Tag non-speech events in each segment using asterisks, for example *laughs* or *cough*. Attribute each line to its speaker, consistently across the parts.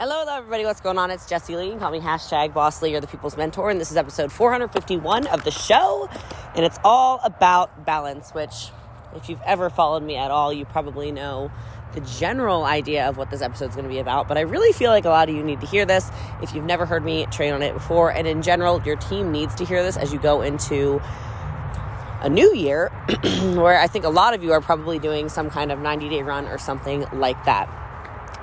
Speaker 1: Hello, hello, everybody. What's going on? It's Jessie Lee. Call me hashtag Boss Lee or the People's Mentor, and this is episode 451 of the show. And it's all about balance, which, if you've ever followed me at all, you probably know the general idea of what this episode is going to be about. But I really feel like a lot of you need to hear this if you've never heard me train on it before. And in general, your team needs to hear this as you go into a new year, *clears throat* where I think a lot of you are probably doing some kind of 90 day run or something like that.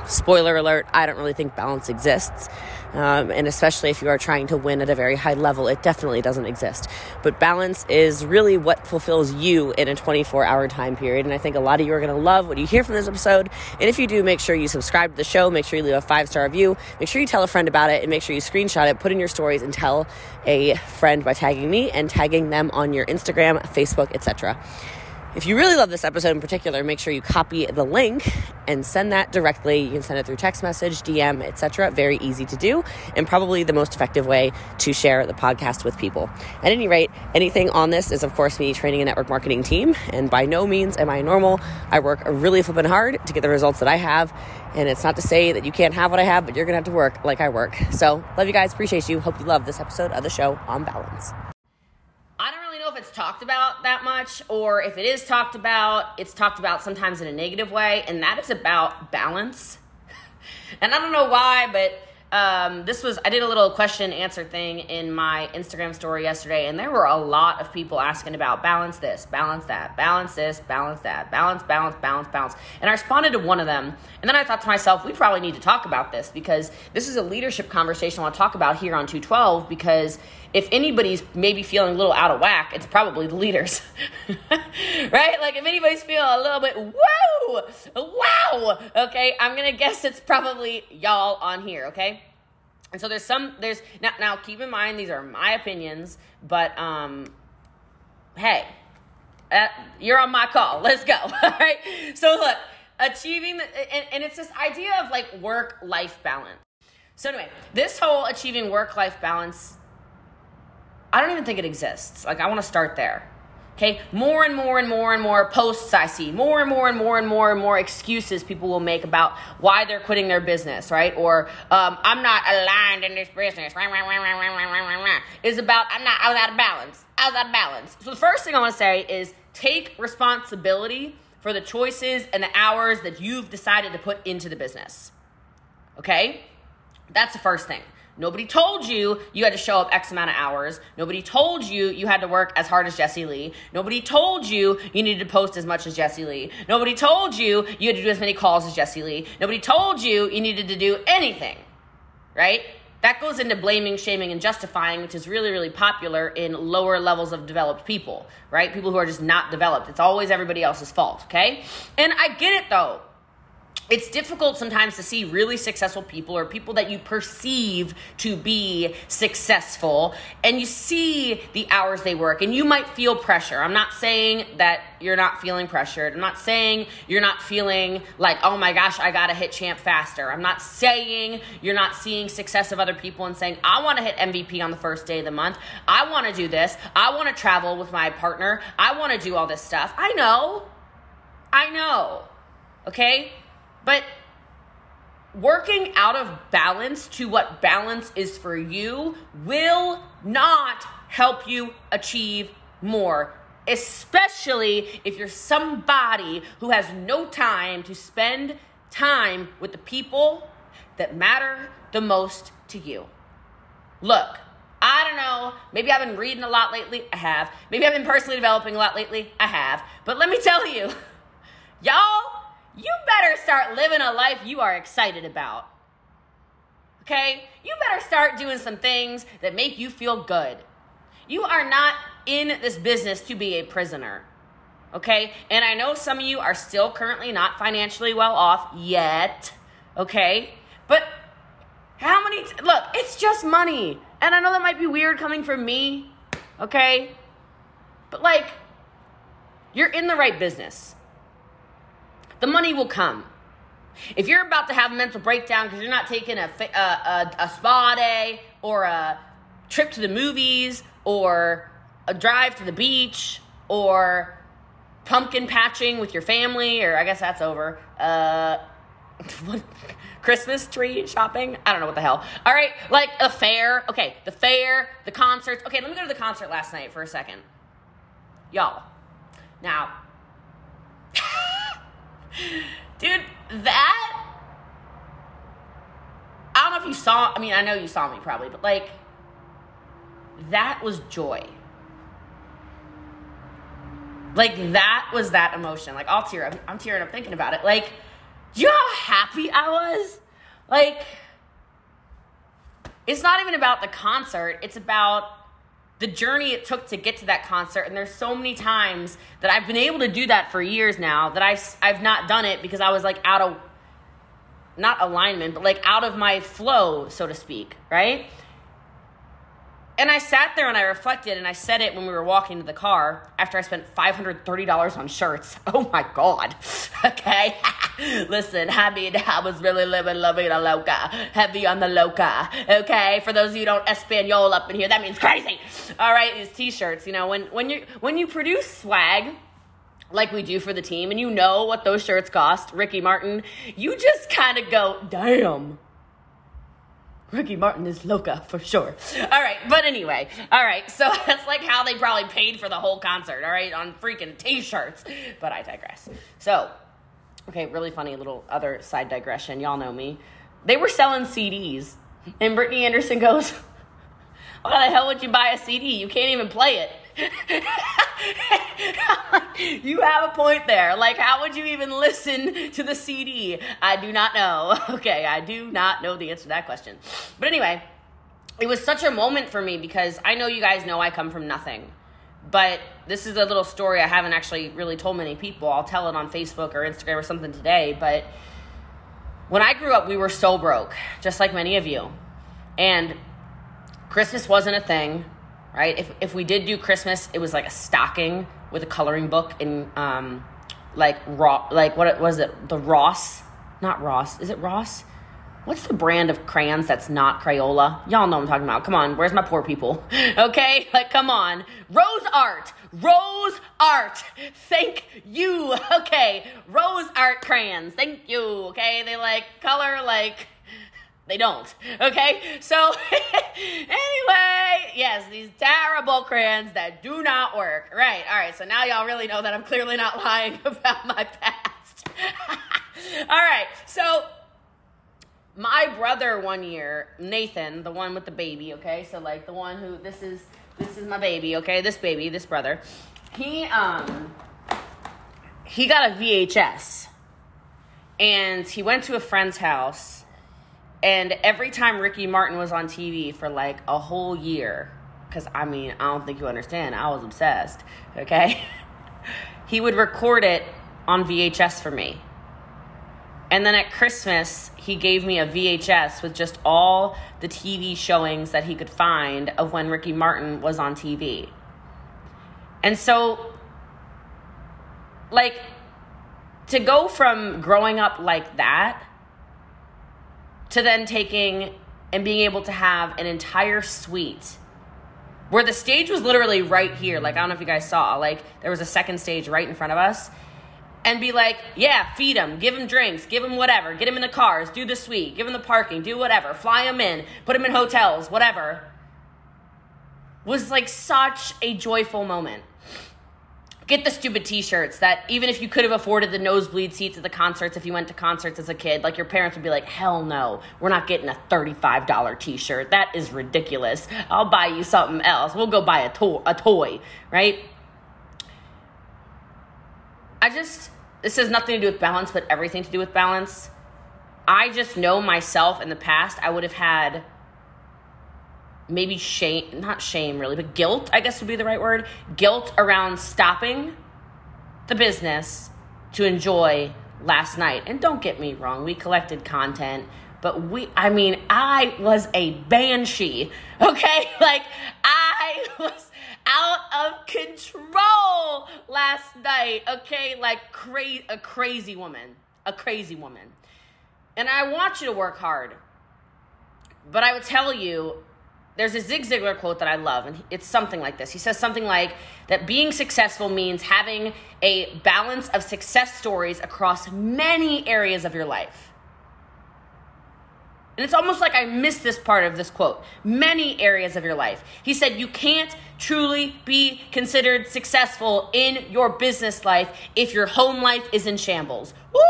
Speaker 1: Spoiler alert, I don't really think balance exists. Um, and especially if you are trying to win at a very high level, it definitely doesn't exist. But balance is really what fulfills you in a 24 hour time period. And I think a lot of you are going to love what you hear from this episode. And if you do, make sure you subscribe to the show, make sure you leave a five star review, make sure you tell a friend about it, and make sure you screenshot it, put in your stories, and tell a friend by tagging me and tagging them on your Instagram, Facebook, etc. If you really love this episode in particular, make sure you copy the link and send that directly. You can send it through text message, DM, etc. Very easy to do and probably the most effective way to share the podcast with people. At any rate, anything on this is of course me training a network marketing team and by no means am I normal. I work really flipping hard to get the results that I have and it's not to say that you can't have what I have, but you're going to have to work like I work. So, love you guys, appreciate you. Hope you love this episode of the show on balance talked about that much, or if it is talked about, it's talked about sometimes in a negative way, and that is about balance. *laughs* and I don't know why, but um, this was I did a little question answer thing in my Instagram story yesterday, and there were a lot of people asking about balance this, balance that, balance this, balance that, balance, balance, balance, balance. And I responded to one of them, and then I thought to myself, we probably need to talk about this because this is a leadership conversation I want to talk about here on 212 because if anybody's maybe feeling a little out of whack, it's probably the leaders. *laughs* right? Like if anybody's feeling a little bit whoa, wow, okay, I'm gonna guess it's probably y'all on here, okay? And so there's some there's now now keep in mind these are my opinions, but um hey, uh, you're on my call. *laughs* Let's go. *laughs* All right. So look, achieving the, and, and it's this idea of like work life balance. So anyway, this whole achieving work life balance I don't even think it exists. Like, I want to start there. Okay, more and more and more and more posts I see, more and more and more and more and more excuses people will make about why they're quitting their business, right? Or um, I'm not aligned in this business. Is about I'm not. I was out of balance. I was out of balance. So the first thing I want to say is take responsibility for the choices and the hours that you've decided to put into the business. Okay, that's the first thing. Nobody told you you had to show up X amount of hours. Nobody told you you had to work as hard as Jessie Lee. Nobody told you you needed to post as much as Jessie Lee. Nobody told you you had to do as many calls as Jessie Lee. Nobody told you you needed to do anything, right? That goes into blaming, shaming, and justifying, which is really, really popular in lower levels of developed people, right? People who are just not developed. It's always everybody else's fault, okay? And I get it though it's difficult sometimes to see really successful people or people that you perceive to be successful and you see the hours they work and you might feel pressure. I'm not saying that you're not feeling pressured. I'm not saying you're not feeling like, oh my gosh, I gotta hit champ faster. I'm not saying you're not seeing success of other people and saying, I wanna hit MVP on the first day of the month. I wanna do this. I wanna travel with my partner. I wanna do all this stuff. I know. I know. Okay? But working out of balance to what balance is for you will not help you achieve more, especially if you're somebody who has no time to spend time with the people that matter the most to you. Look, I don't know. Maybe I've been reading a lot lately. I have. Maybe I've been personally developing a lot lately. I have. But let me tell you, *laughs* y'all you better start living a life you are excited about. Okay? You better start doing some things that make you feel good. You are not in this business to be a prisoner. Okay? And I know some of you are still currently not financially well off yet. Okay? But how many t- look, it's just money. And I know that might be weird coming from me. Okay? But like you're in the right business the money will come. If you're about to have a mental breakdown because you're not taking a, a, a, a spa day or a trip to the movies or a drive to the beach or pumpkin patching with your family, or I guess that's over. Uh, *laughs* Christmas tree shopping. I don't know what the hell. All right, like a fair. Okay, the fair, the concerts. Okay, let me go to the concert last night for a second. Y'all. Now, dude, that. I don't know if you saw, I mean, I know you saw me probably, but like, that was joy. Like, that was that emotion. Like, I'll tear up. I'm tearing up thinking about it. Like, you know how happy I was? Like, it's not even about the concert, it's about the journey it took to get to that concert. And there's so many times that I've been able to do that for years now that I've I've not done it because I was like out of, not alignment, but like out of my flow, so to speak, right? And I sat there and I reflected and I said it when we were walking to the car after I spent $530 on shirts. *laughs* Oh my God. *laughs* Okay. *laughs* Listen, I mean, I was really living La Vida Loca, heavy on the loca. Okay. For those of you don't Espanol up in here, that means crazy. All right. These t-shirts, you know, when, when you, when you produce swag, like we do for the team, and you know what those shirts cost, Ricky Martin, you just kind of go, damn Ricky Martin is loca for sure. All right, but anyway, all right, so *laughs* that's like how they probably paid for the whole concert, all right, on freaking t shirts. But I digress. So, okay, really funny little other side digression. Y'all know me. They were selling CDs, and Brittany Anderson goes, *laughs* Why the hell would you buy a CD? You can't even play it. *laughs* you have a point there. Like, how would you even listen to the CD? I do not know. *laughs* Okay, I do not know the answer to that question. But anyway, it was such a moment for me because I know you guys know I come from nothing. But this is a little story I haven't actually really told many people. I'll tell it on Facebook or Instagram or something today. But when I grew up, we were so broke, just like many of you. And Christmas wasn't a thing right? If if we did do Christmas, it was like a stocking with a coloring book and um, like raw, like what was it? The Ross, not Ross. Is it Ross? What's the brand of crayons that's not Crayola? Y'all know I'm talking about. Come on, where's my poor people? *laughs* Okay, like come on. Rose art, rose art. Thank you. *laughs* Okay, rose art crayons. Thank you. Okay, they like color like they don't. Okay? So, *laughs* anyway, yes, these terrible crayons that do not work. Right. All right. So now y'all really know that I'm clearly not *laughs* lying about my past. *laughs* All right. So, my brother one year, Nathan, the one with the baby, okay? So like the one who this is this is my baby, okay? This baby, this brother. He um he got a VHS. And he went to a friend's house and every time Ricky Martin was on TV for like a whole year, because I mean, I don't think you understand, I was obsessed, okay? *laughs* he would record it on VHS for me. And then at Christmas, he gave me a VHS with just all the TV showings that he could find of when Ricky Martin was on TV. And so, like, to go from growing up like that to then taking and being able to have an entire suite where the stage was literally right here. Like, I don't know if you guys saw, like, there was a second stage right in front of us. And be like, yeah, feed them, give them drinks, give them whatever, get them in the cars, do the suite, give them the parking, do whatever, fly them in, put them in hotels, whatever. Was like such a joyful moment get the stupid t-shirts that even if you could have afforded the nosebleed seats at the concerts if you went to concerts as a kid like your parents would be like hell no we're not getting a $35 t-shirt. That is ridiculous. I'll buy you something else. We'll go buy a, to- a toy right? I just this has nothing to do with balance but everything to do with balance. I just know myself in the past i would have had maybe shame, not shame really, but guilt, I guess would be the right word. Guilt around stopping the business to enjoy last night. And don't get me wrong, we collected content, but we, I mean, I was a banshee, *laughs* okay? Like, I was out of control last night, okay? Like, cra- a crazy woman, a crazy woman. And I want you to work hard. But I would tell you, there's a Zig Ziglar quote that I love, and it's something like this. He says something like that being successful means having a balance of success stories across many areas of your life. And it's almost like I missed this part of this quote. Many areas of your life. He said, You can't truly be considered successful in your business life if your home life is in shambles. Woo!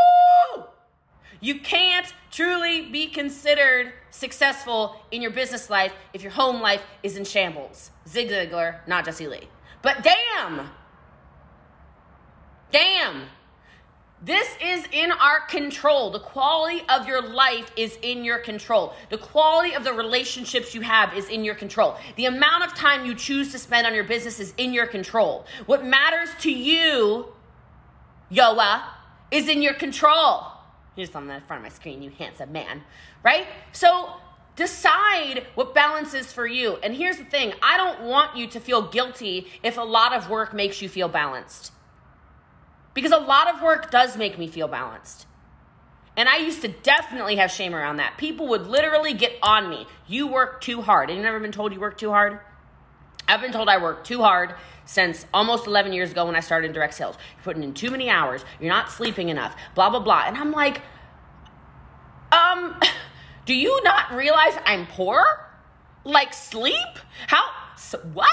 Speaker 1: You can't truly be considered successful in your business life if your home life is in shambles. Zig Ziglar, not Jessie Lee. But damn! Damn! This is in our control. The quality of your life is in your control. The quality of the relationships you have is in your control. The amount of time you choose to spend on your business is in your control. What matters to you, Yoa, is in your control. You're just on the front of my screen, you handsome man, right? So decide what balance is for you. And here's the thing I don't want you to feel guilty if a lot of work makes you feel balanced because a lot of work does make me feel balanced. And I used to definitely have shame around that. People would literally get on me. You work too hard. Have you never been told you work too hard? I've been told I work too hard since almost 11 years ago when I started in direct sales. You're putting in too many hours. You're not sleeping enough. Blah, blah, blah. And I'm like, um, *laughs* do you not realize I'm poor? Like sleep? How? What?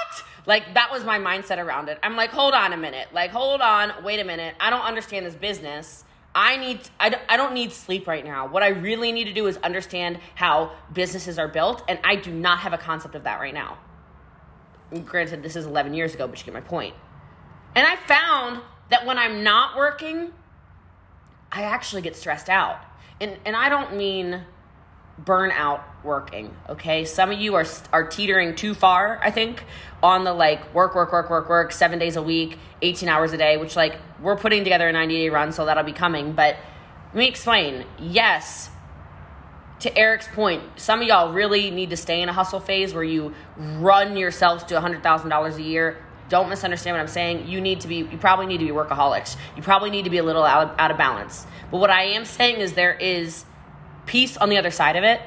Speaker 1: Like that was my mindset around it. I'm like, hold on a minute. Like, hold on, wait a minute. I don't understand this business. I need I, I don't need sleep right now. What I really need to do is understand how businesses are built and I do not have a concept of that right now. Granted, this is 11 years ago, but you get my point. And I found that when I'm not working, I actually get stressed out. And and I don't mean burnout working okay some of you are are teetering too far i think on the like work work work work work 7 days a week 18 hours a day which like we're putting together a 90 day run so that'll be coming but let me explain yes to Eric's point, some of y'all really need to stay in a hustle phase where you run yourselves to $100,000 a year. Don't misunderstand what I'm saying. You need to be, you probably need to be workaholics. You probably need to be a little out out of balance. But what I am saying is there is peace on the other side of it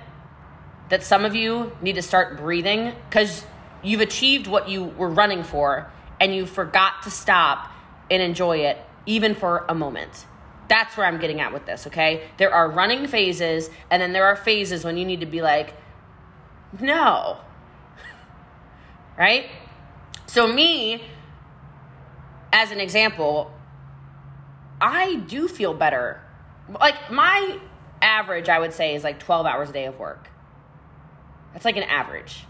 Speaker 1: that some of you need to start breathing because you've achieved what you were running for and you forgot to stop and enjoy it even for a moment. That's where I'm getting at with this, okay? There are running phases, and then there are phases when you need to be like, no. *laughs* right? So, me, as an example, I do feel better. Like, my average, I would say, is like 12 hours a day of work. That's like an average.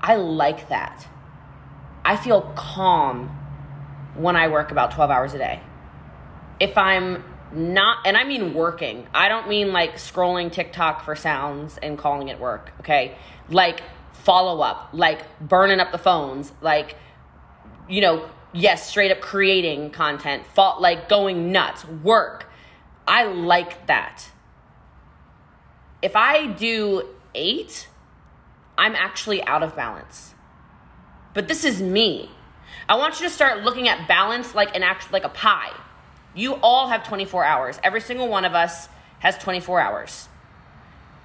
Speaker 1: I like that. I feel calm when I work about 12 hours a day. If I'm not, and I mean working, I don't mean like scrolling TikTok for sounds and calling it work, okay? Like follow up, like burning up the phones, like, you know, yes, straight up creating content, like going nuts, work. I like that if I do eight, I'm actually out of balance. But this is me. I want you to start looking at balance like an act like a pie. You all have 24 hours. Every single one of us has 24 hours.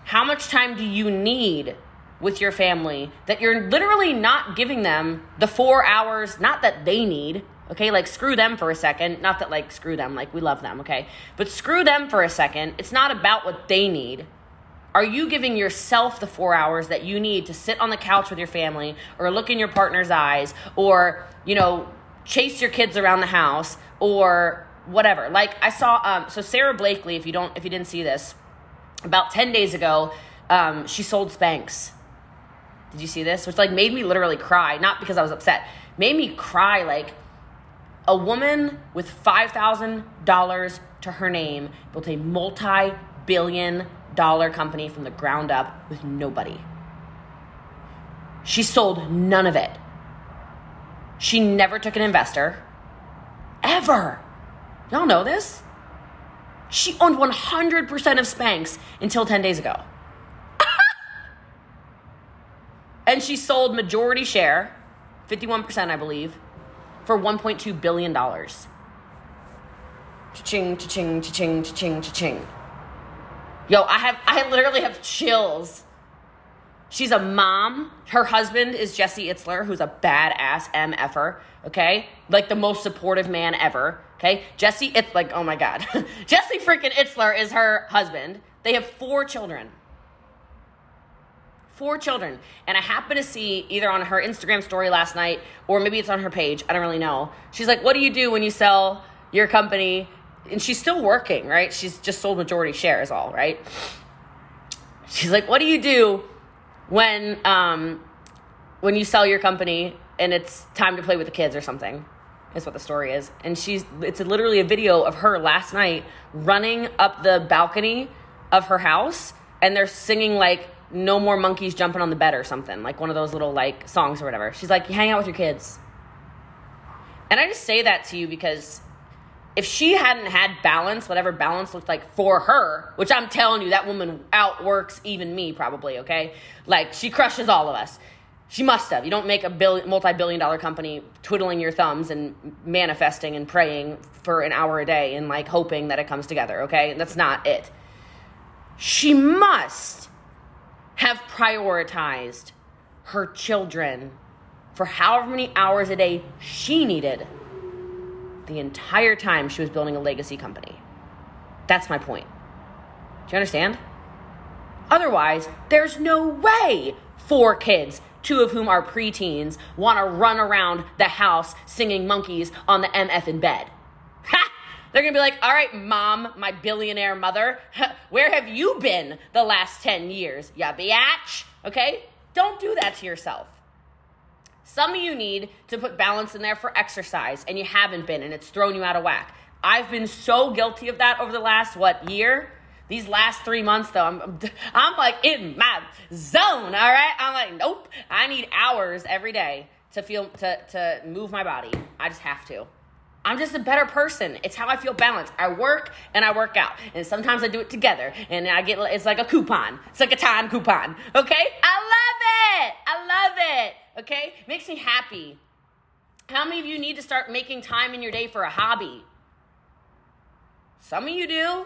Speaker 1: How much time do you need with your family that you're literally not giving them the 4 hours not that they need, okay? Like screw them for a second. Not that like screw them, like we love them, okay? But screw them for a second. It's not about what they need. Are you giving yourself the four hours that you need to sit on the couch with your family or look in your partner's eyes or, you know, chase your kids around the house or whatever? Like I saw, um, so Sara Blakely, if you don't, if you didn't see this, about 10 days ago, um, she sold Spanx. Did you see this? Which like made me literally cry, not because I was upset, made me cry like a woman with $5,000 to her name built a multi billion dollar company from the ground up with nobody. She sold none of it. She never took an investor. Ever. Y'all know this? She owned 100% of Spanx until 10 days ago. *laughs* and she sold majority share, 51%, I believe, for $1.2 billion. Cha-ching, cha-ching, cha-ching, cha-ching, cha-ching. Yo, I have I literally have chills. She's a mom. Her husband is Jesse Itzler, who's a badass MFer, okay? Like the most supportive man ever, okay? Jesse, it's like, oh my God. *laughs* Jesse freaking Itzler is her husband. They have four children. Four children. And I happen to see either on her Instagram story last night or maybe it's on her page. I don't really know. She's like, What do you do when you sell your company? And she's still working, right? She's just sold majority shares, all right? She's like, What do you do when um when you sell your company and it's time to play with the kids or something? Is what the story is. And she's it's literally a video of her last night running up the balcony of her house and they're singing like no more monkeys jumping on the bed or something, like one of those little like songs or whatever. She's like, hang out with your kids. And I just say that to you because if she hadn't had balance, whatever balance looked like for her, which I'm telling you, that woman outworks even me probably, okay? Like she crushes all of us. She must have. You don't make a billion, multi-billion dollar company twiddling your thumbs and manifesting and praying for an hour a day and like hoping that it comes together, okay? That's not it. She must have prioritized her children for however many hours a day she needed the entire time she was building a legacy company. That's my point. Do you understand? Otherwise, there's no way four kids, two of whom are preteens, want to run around the house singing monkeys on the MF in bed. Ha! They're gonna be like, all right, mom, my billionaire mother, *laughs* where have you been the last 10 years? Ya biatch. Okay? Don't do that to yourself. Some of you need to put balance in there for exercise, and you haven't been, and it's thrown you out of whack. I've been so guilty of that over the last, what, year? These last three months, though, I'm, *laughs* I'm like in my zone, all right? I'm like, nope, I need hours every day to feel, to, to move my body. I just have to. I'm just a better person. It's how I feel balanced. I work and I work out. And sometimes I do it together. And I get, it's like a coupon. It's like a time coupon. Okay? I love it. I love it. Okay? Makes me happy. How many of you need to start making time in your day for a hobby? Some of you do.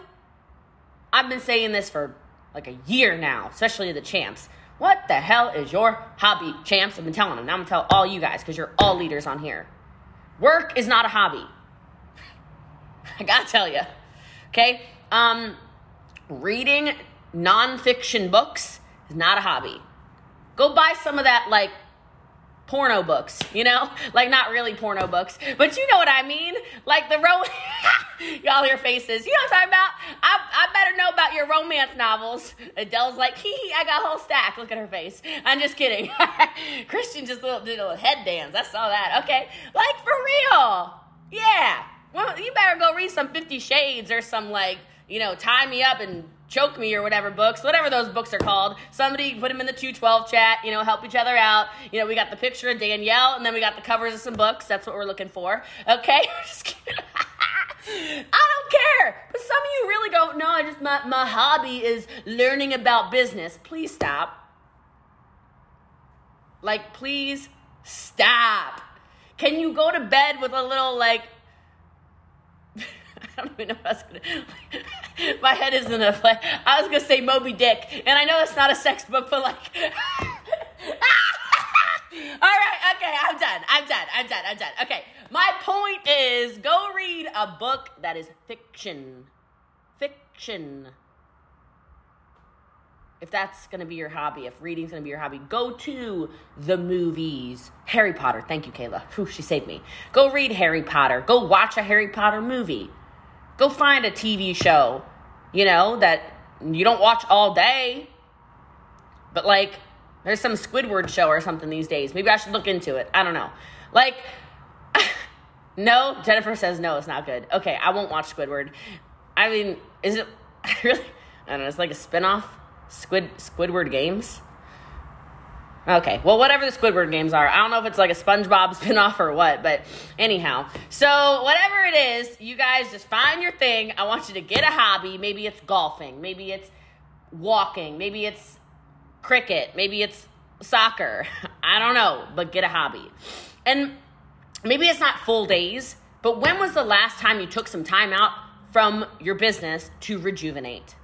Speaker 1: I've been saying this for like a year now, especially the champs. What the hell is your hobby, champs? I've been telling them. Now I'm gonna tell all you guys because you're all leaders on here. Work is not a hobby. *laughs* I gotta tell you. Okay? Um, reading nonfiction books is not a hobby. Go buy some of that, like, porno books, you know? *laughs* Like, not really porno books, but you know what I mean? Like the ro. *laughs* Y'all hear faces. You know what I'm talking about? I, I better know about your romance novels. Adele's like, hee hee, I got a whole stack. Look at her face. I'm just kidding. *laughs* Christian just did a little head dance. I saw that. Okay. Like, for real. Yeah. Well, you better go read some Fifty Shades or some, like, you know, tie me up and choke me or whatever books, whatever those books are called. Somebody put them in the 212 chat, you know, help each other out. You know, we got the picture of Danielle and then we got the covers of some books. That's what we're looking for. Okay? *laughs* *laughs* I don't care. But some of you really don't know. I just my, my hobby is learning about business. Please stop. Like, please stop. Can you go to bed with a little like *laughs* I don't even know what I was gonna. *laughs* My head isn't a play. I was gonna say Moby Dick, and I know it's not a sex book, but like. *laughs* All right, okay, I'm done. I'm done. I'm done. I'm done. Okay, my point is go read a book that is fiction. Fiction. If that's going to be your hobby, if reading's going to be your hobby, go to the movies. Harry Potter. Thank you, Kayla. Whew, she saved me. Go read Harry Potter. Go watch a Harry Potter movie. Go find a TV show, you know, that you don't watch all day. But like, there's some Squidward show or something these days. Maybe I should look into it. I don't know. Like, *laughs* no, Jennifer says no, it's not good. Okay, I won't watch Squidward. I mean, is it *laughs* really? I don't know. It's like a spinoff. Squid Squidward Games. Okay, well, whatever the Squidward games are, I don't know if it's like a SpongeBob *laughs* spinoff or what, but anyhow. So, whatever it is, you guys just find your thing. I want you to get a hobby. Maybe it's golfing, maybe it's walking, maybe it's cricket, maybe it's soccer. *laughs* I don't know, but get a hobby. And maybe it's not full days, but when was the last time you took some time out from your business to rejuvenate?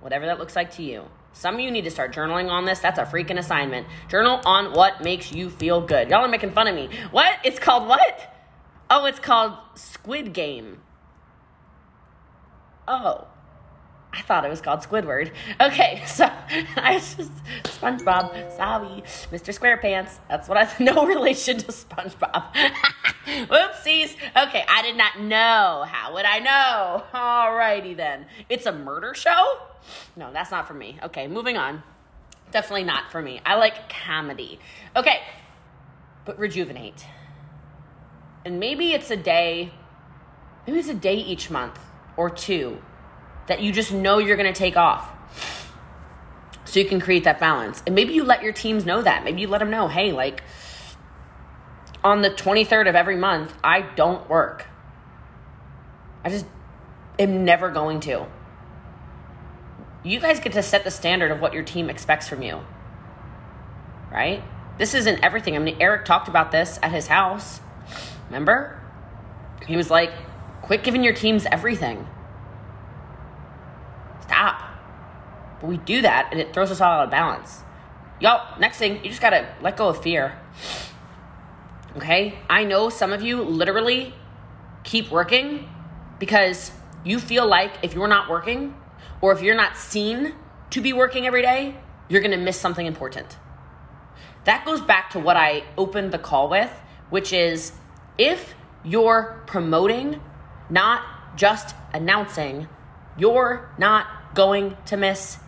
Speaker 1: Whatever that looks like to you. Some of you need to start journaling on this. That's a freaking assignment. Journal on what makes you feel good. Y'all are making fun of me. What? It's called what? Oh, it's called Squid Game. Oh. I thought it was called Squidward. Okay, *laughs* so I just SpongeBob, sorry, Mr. SquarePants. That's what I *laughs* no relation to SpongeBob. *laughs* Whoopsies. Okay, I did not know. How would I know? Alrighty then. It's a murder show? No, that's not for me. Okay, moving on. Definitely not for me. I like comedy. Okay, but rejuvenate. And maybe it's a day, maybe it's a day each month or two that you just know you're going to take off. So you can create that balance. And maybe you let your teams know that. Maybe you let them know, hey, like on the 23rd of every month, I don't work. I just am never going to. You guys get to set the standard of what your team expects from you. Right? This isn't everything. I mean, Eric talked about this at his house. Remember? He was like, quit giving your teams everything. Stop. But we do that and it throws us all out of balance. Y'all, next thing, you just gotta let go of fear. Okay? I know some of you literally keep working because you feel like if you're not working or if you're not seen to be working every day, you're gonna miss something important. That goes back to what I opened the call with, which is if you're promoting, not just announcing, you're not going to miss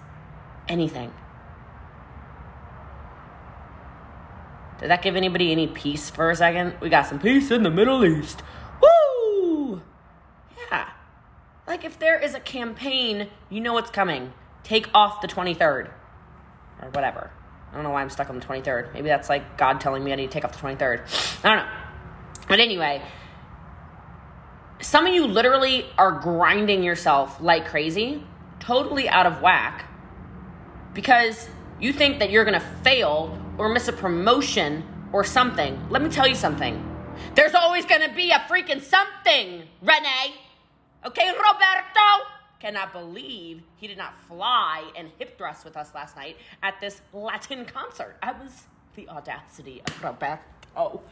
Speaker 1: anything. Did that give anybody any peace for a second? We got some peace in the Middle East. Woo! Yeah. Like if there is a campaign, you know what's coming. Take off the 23rd or whatever. I don't know why I'm stuck on the 23rd. Maybe that's like God telling me I need to take off the 23rd. I don't know. But anyway, some of you literally are grinding yourself like crazy, totally out of whack, because you think that you're gonna fail or miss a promotion or something. Let me tell you something. There's always gonna be a freaking something, Renee. Okay, Roberto? Cannot believe he did not fly and hip thrust with us last night at this Latin concert. I was the audacity of Roberto. *gasps*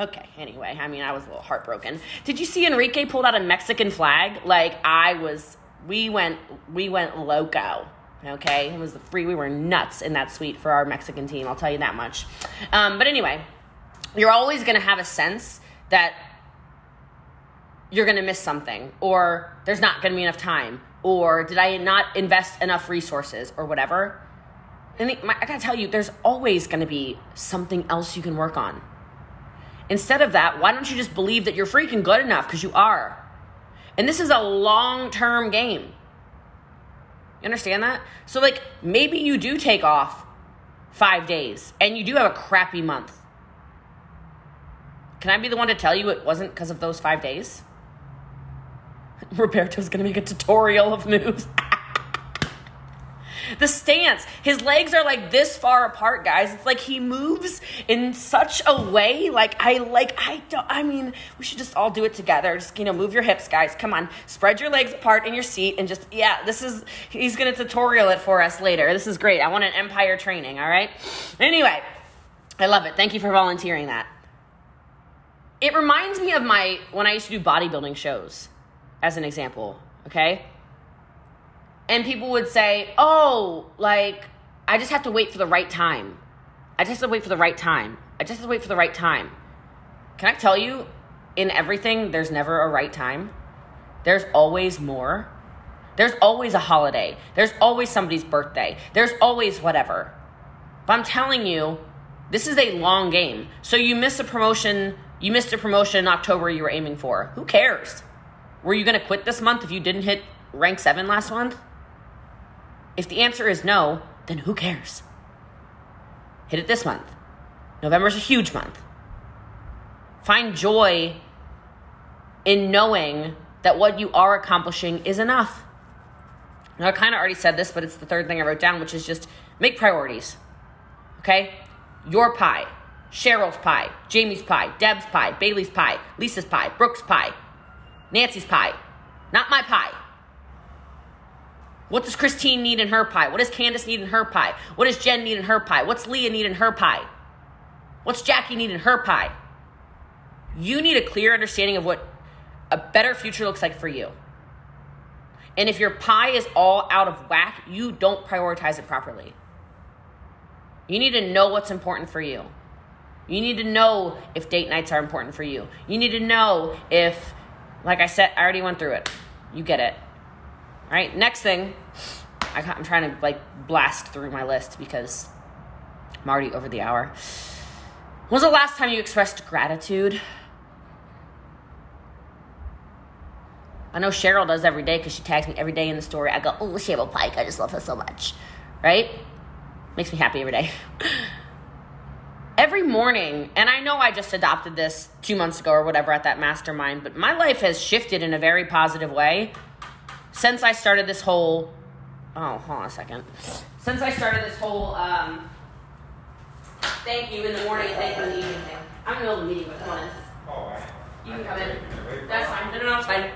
Speaker 1: Okay, anyway, I mean, I was a little heartbroken. Did you see Enrique pulled out a Mexican flag? Like, I was, we went, we went loco. Okay, it was the free, we were nuts in that suite for our Mexican team, I'll tell you that much. Um, but anyway, you're always gonna have a sense that you're gonna miss something, or there's not gonna be enough time, or did I not invest enough resources, or whatever. And my, I gotta tell you, there's always gonna be something else you can work on. Instead of that, why don't you just believe that you're freaking good enough? Because you are. And this is a long term game. You understand that? So, like, maybe you do take off five days and you do have a crappy month. Can I be the one to tell you it wasn't because of those five days? *laughs* Roberto's gonna make a tutorial of moves. *laughs* The stance, his legs are like this far apart, guys. It's like he moves in such a way. Like I like I don't. I mean, we should just all do it together. Just you know, move your hips, guys. Come on, spread your legs apart in your seat and just yeah. This is he's gonna tutorial it for us later. This is great. I want an empire training. All right. Anyway, I love it. Thank you for volunteering that. It reminds me of my when I used to do bodybuilding shows, as an example. Okay and people would say, oh, like, I just have to wait for the right time. I just have to wait for the right time. I just have to wait for the right time. Can I tell you, in everything, there's never a right time. There's always more. There's always a holiday. There's always somebody's birthday. There's always whatever. But I'm telling you, this is a long game. So you miss a promotion, you missed a promotion in October you were aiming for. Who cares? Were you going to quit this month if you didn't hit rank 7 last month? If the answer is no, then who cares? Hit it this month. November's a huge month. Find joy in knowing that what you are accomplishing is enough. Now, I kind of already said this, but it's the third thing I wrote down, which is just make priorities. Okay? Your pie, Cheryl's pie, Jamie's pie, Deb's pie, Bailey's pie, Lisa's pie, Brooke's pie, Nancy's pie. Not my pie. What does Christine need in her pie? What does Candace need in her pie? What does Jen need in her pie? What's Leah need in her pie? What's Jackie need in her pie? You need a clear understanding of what a better future looks like for you. And if your pie is all out of whack, you don't prioritize it properly. You need to know what's important for you. You need to know if date nights are important for you. You need to know if, like I said, I already went through it. You get it. All right, next thing, I'm trying to like blast through my list because I'm already over the hour. When was the last time you expressed gratitude? I know Cheryl does every day because she tags me every day in the story. I go, oh, Cheryl Pike, I just love her so much. Right? Makes me happy every day. *laughs* every morning, and I know I just adopted this two months ago or whatever at that mastermind, but my life has shifted in a very positive way since I started this whole. Oh, hold on a second. Since I started this whole um, thank you in the morning, thank you in the evening thing. I'm in the middle of a meeting, but come on in. You can come in. That's fine. No, no, no, it's fine.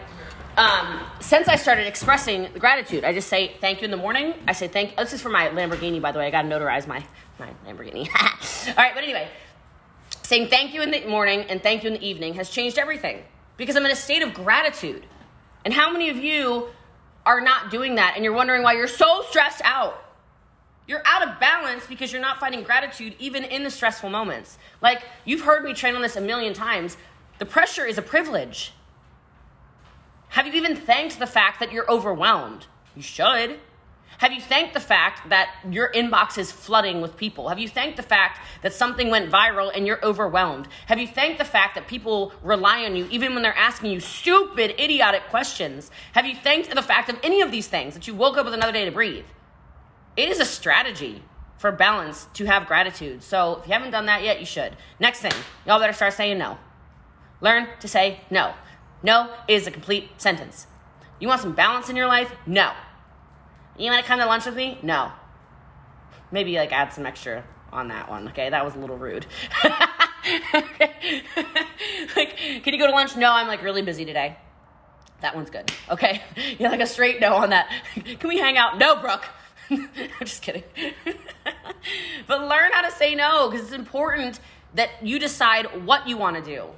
Speaker 1: Um, since I started expressing gratitude, I just say thank you in the morning. I say thank. This is for my Lamborghini, by the way. I got to notarize my my Lamborghini. *laughs* All right, but anyway, saying thank you in the morning and thank you in the evening has changed everything because I'm in a state of gratitude. And how many of you are not doing that and you're wondering why you're so stressed out? You're out of balance because you're not finding gratitude even in the stressful moments. Like you've heard me train on this a million times. The pressure is a privilege. Have you even thanked the fact that you're overwhelmed? You should. Have you thanked the fact that your inbox is flooding with people? Have you thanked the fact that something went viral and you're overwhelmed? Have you thanked the fact that people rely on you even when they're asking you stupid, idiotic questions? Have you thanked the fact of any of these things that you woke up with another day to breathe? It is a strategy for balance to have gratitude. So if you haven't done that yet, you should. Next thing, y'all better start saying no. Learn to say no. No is a complete sentence. You want some balance in your life? No. You want to come to lunch with me? No. Maybe like add some extra on that one. Okay, that was a little rude. *laughs* like, can you go to lunch? No, I'm like really busy today. That one's good. Okay, *laughs* you're like a straight no on that. *laughs* can we hang out? No, Brooke. I'm just kidding. but learn how to say no because it's important that you decide what you want to do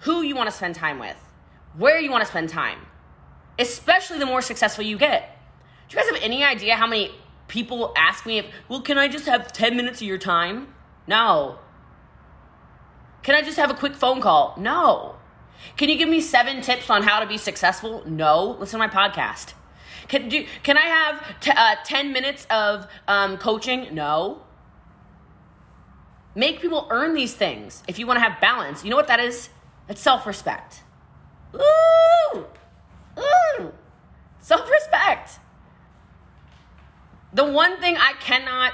Speaker 1: who you want to spend time with, where you want to spend time, especially the more successful you get. Do you guys have any idea how many people ask me if, well, can I just have 10 minutes of your time? No. Can I just have a quick phone call? No. Can you give me seven tips on how to be successful? No. Listen to my podcast. Can, do, can I have t- uh, 10 minutes of um, coaching? No. Make people earn these things if you want to have balance. You know what that is? It's self respect. Ooh! Ooh! Self respect. The one thing I cannot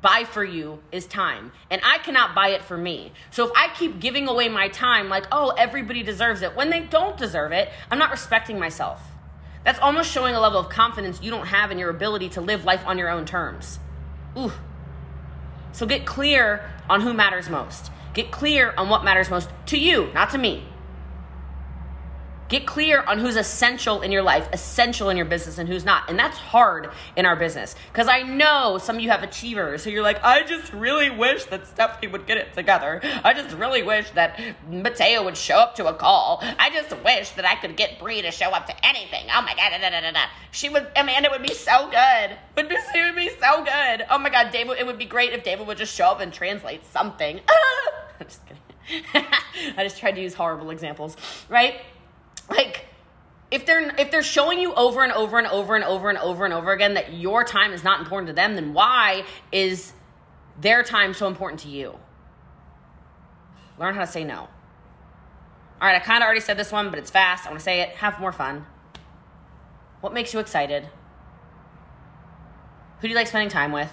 Speaker 1: buy for you is time, and I cannot buy it for me. So if I keep giving away my time like, oh, everybody deserves it, when they don't deserve it, I'm not respecting myself. That's almost showing a level of confidence you don't have in your ability to live life on your own terms. Ooh. So get clear on who matters most. Get clear on what matters most to you, not to me. Get clear on who's essential in your life, essential in your business, and who's not. And that's hard in our business. Because I know some of you have achievers who you're like, I just really wish that Stephanie would get it together. I just really wish that Mateo would show up to a call. I just wish that I could get Brie to show up to anything. Oh my God, da, da, da. She would, Amanda would be so good. But this would be so good. Oh my God, David, it would be great if David would just show up and translate something. *laughs* I'm just kidding. *laughs* I just tried to use horrible examples, right? Like if they're if they're showing you over and over and over and over and over and over again that your time is not important to them, then why is their time so important to you? Learn how to say no. All right, I kind of already said this one, but it's fast. I want to say it. Have more fun. What makes you excited? Who do you like spending time with?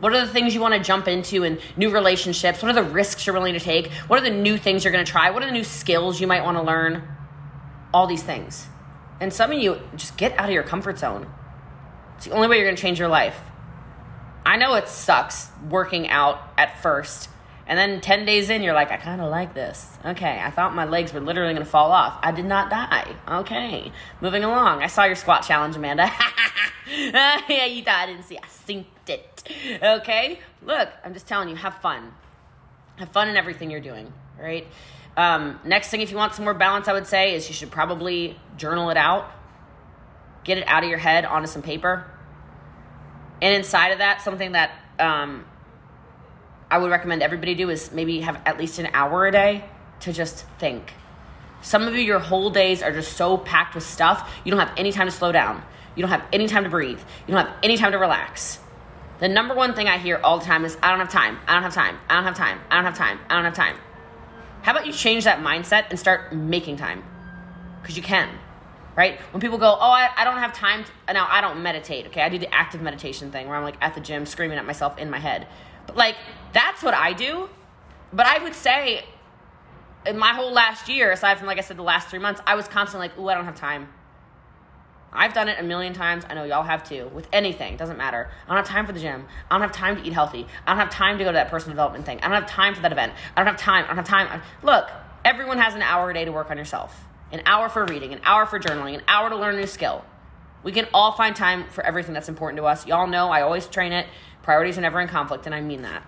Speaker 1: What are the things you want to jump into in new relationships? What are the risks you're willing to take? What are the new things you're going to try? What are the new skills you might want to learn? All these things. And some of you just get out of your comfort zone. It's the only way you're going to change your life. I know it sucks working out at first. And then 10 days in, you're like, I kind of like this. Okay, I thought my legs were literally going to fall off. I did not die. Okay, moving along. I saw your squat challenge, Amanda. *laughs* yeah, you thought I didn't see. I synced it. Okay, look, I'm just telling you, have fun. Have fun in everything you're doing, right? Um, next thing, if you want some more balance, I would say is you should probably journal it out. get it out of your head onto some paper. And inside of that, something that um, I would recommend everybody do is maybe have at least an hour a day to just think. Some of you, your whole days are just so packed with stuff, you don't have any time to slow down. You don't have any time to breathe. You don't have any time to relax. The number one thing I hear all the time is, I don't have time. I don't have time. I don't have time. I don't have time. I don't have time. How about you change that mindset and start making time? Because you can, right? When people go, oh, I, I don't have time. To, now, I don't meditate, okay? I do the active meditation thing where I'm like at the gym screaming at myself in my head. But like, that's what I do. But I would say, in my whole last year, aside from, like I said, the last three months, I was constantly like, ooh, I don't have time. I've done it a million times. I know y'all have too. With anything, doesn't matter. I don't have time for the gym. I don't have time to eat healthy. I don't have time to go to that personal development thing. I don't have time for that event. I don't have time. I don't have time. Look, everyone has an hour a day to work on yourself. An hour for reading, an hour for journaling, an hour to learn a new skill. We can all find time for everything that's important to us. Y'all know I always train it. Priorities are never in conflict, and I mean that.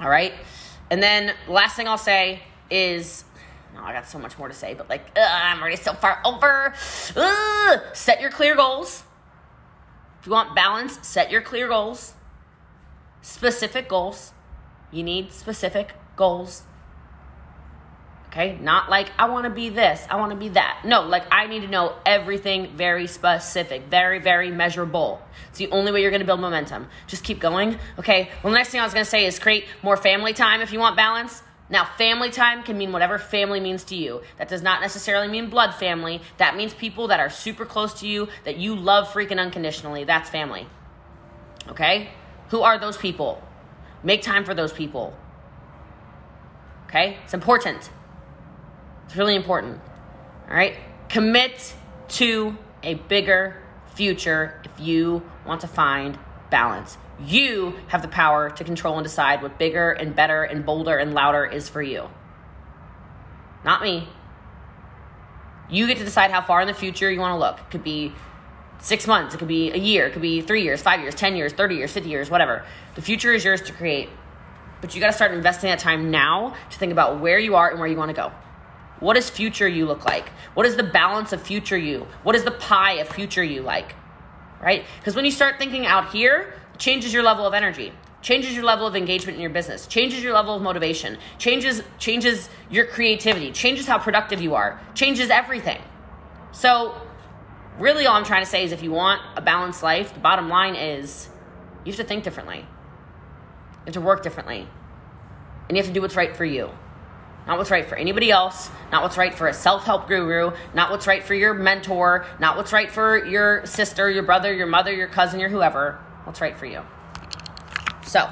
Speaker 1: All right? And then last thing I'll say is I got so much more to say, but like, ugh, I'm already so far over. Ugh. Set your clear goals. If you want balance, set your clear goals. Specific goals. You need specific goals. Okay? Not like, I want to be this, I want to be that. No, like, I need to know everything very specific, very, very measurable. It's the only way you're to build momentum. Just keep going. Okay? Well, the next thing I was to say is create more family time if you want balance. Now, family time can mean whatever family means to you. That does not necessarily mean blood family. That means people that are super close to you, that you love freaking unconditionally. That's family. Okay? Who are those people? Make time for those people. Okay? It's important. It's really important. All right? Commit to a bigger future if you want to find balance. You have the power to control and decide what bigger and better and bolder and louder is for you. Not me. You get to decide how far in the future you want to look. It could be six months, it could be a year, it could be three years, five years, 10 years, 30 years, 50 years, whatever. The future is yours to create. But you got to start investing that time now to think about where you are and where you want to go. What does future you look like? What is the balance of future you? What is the pie of future you like? Right? Because when you start thinking out here, changes your level of energy changes your level of engagement in your business changes your level of motivation changes changes your creativity changes how productive you are changes everything. So really all i'm trying to say is if you want a balanced life the bottom line is you have to think differently. You have to work differently. And you have to do what's right for you. Not what's right for anybody else, not what's right for a self help guru, not what's right for your mentor, not what's right for your sister, your brother, your mother, your cousin, your whoever what's right for you. So,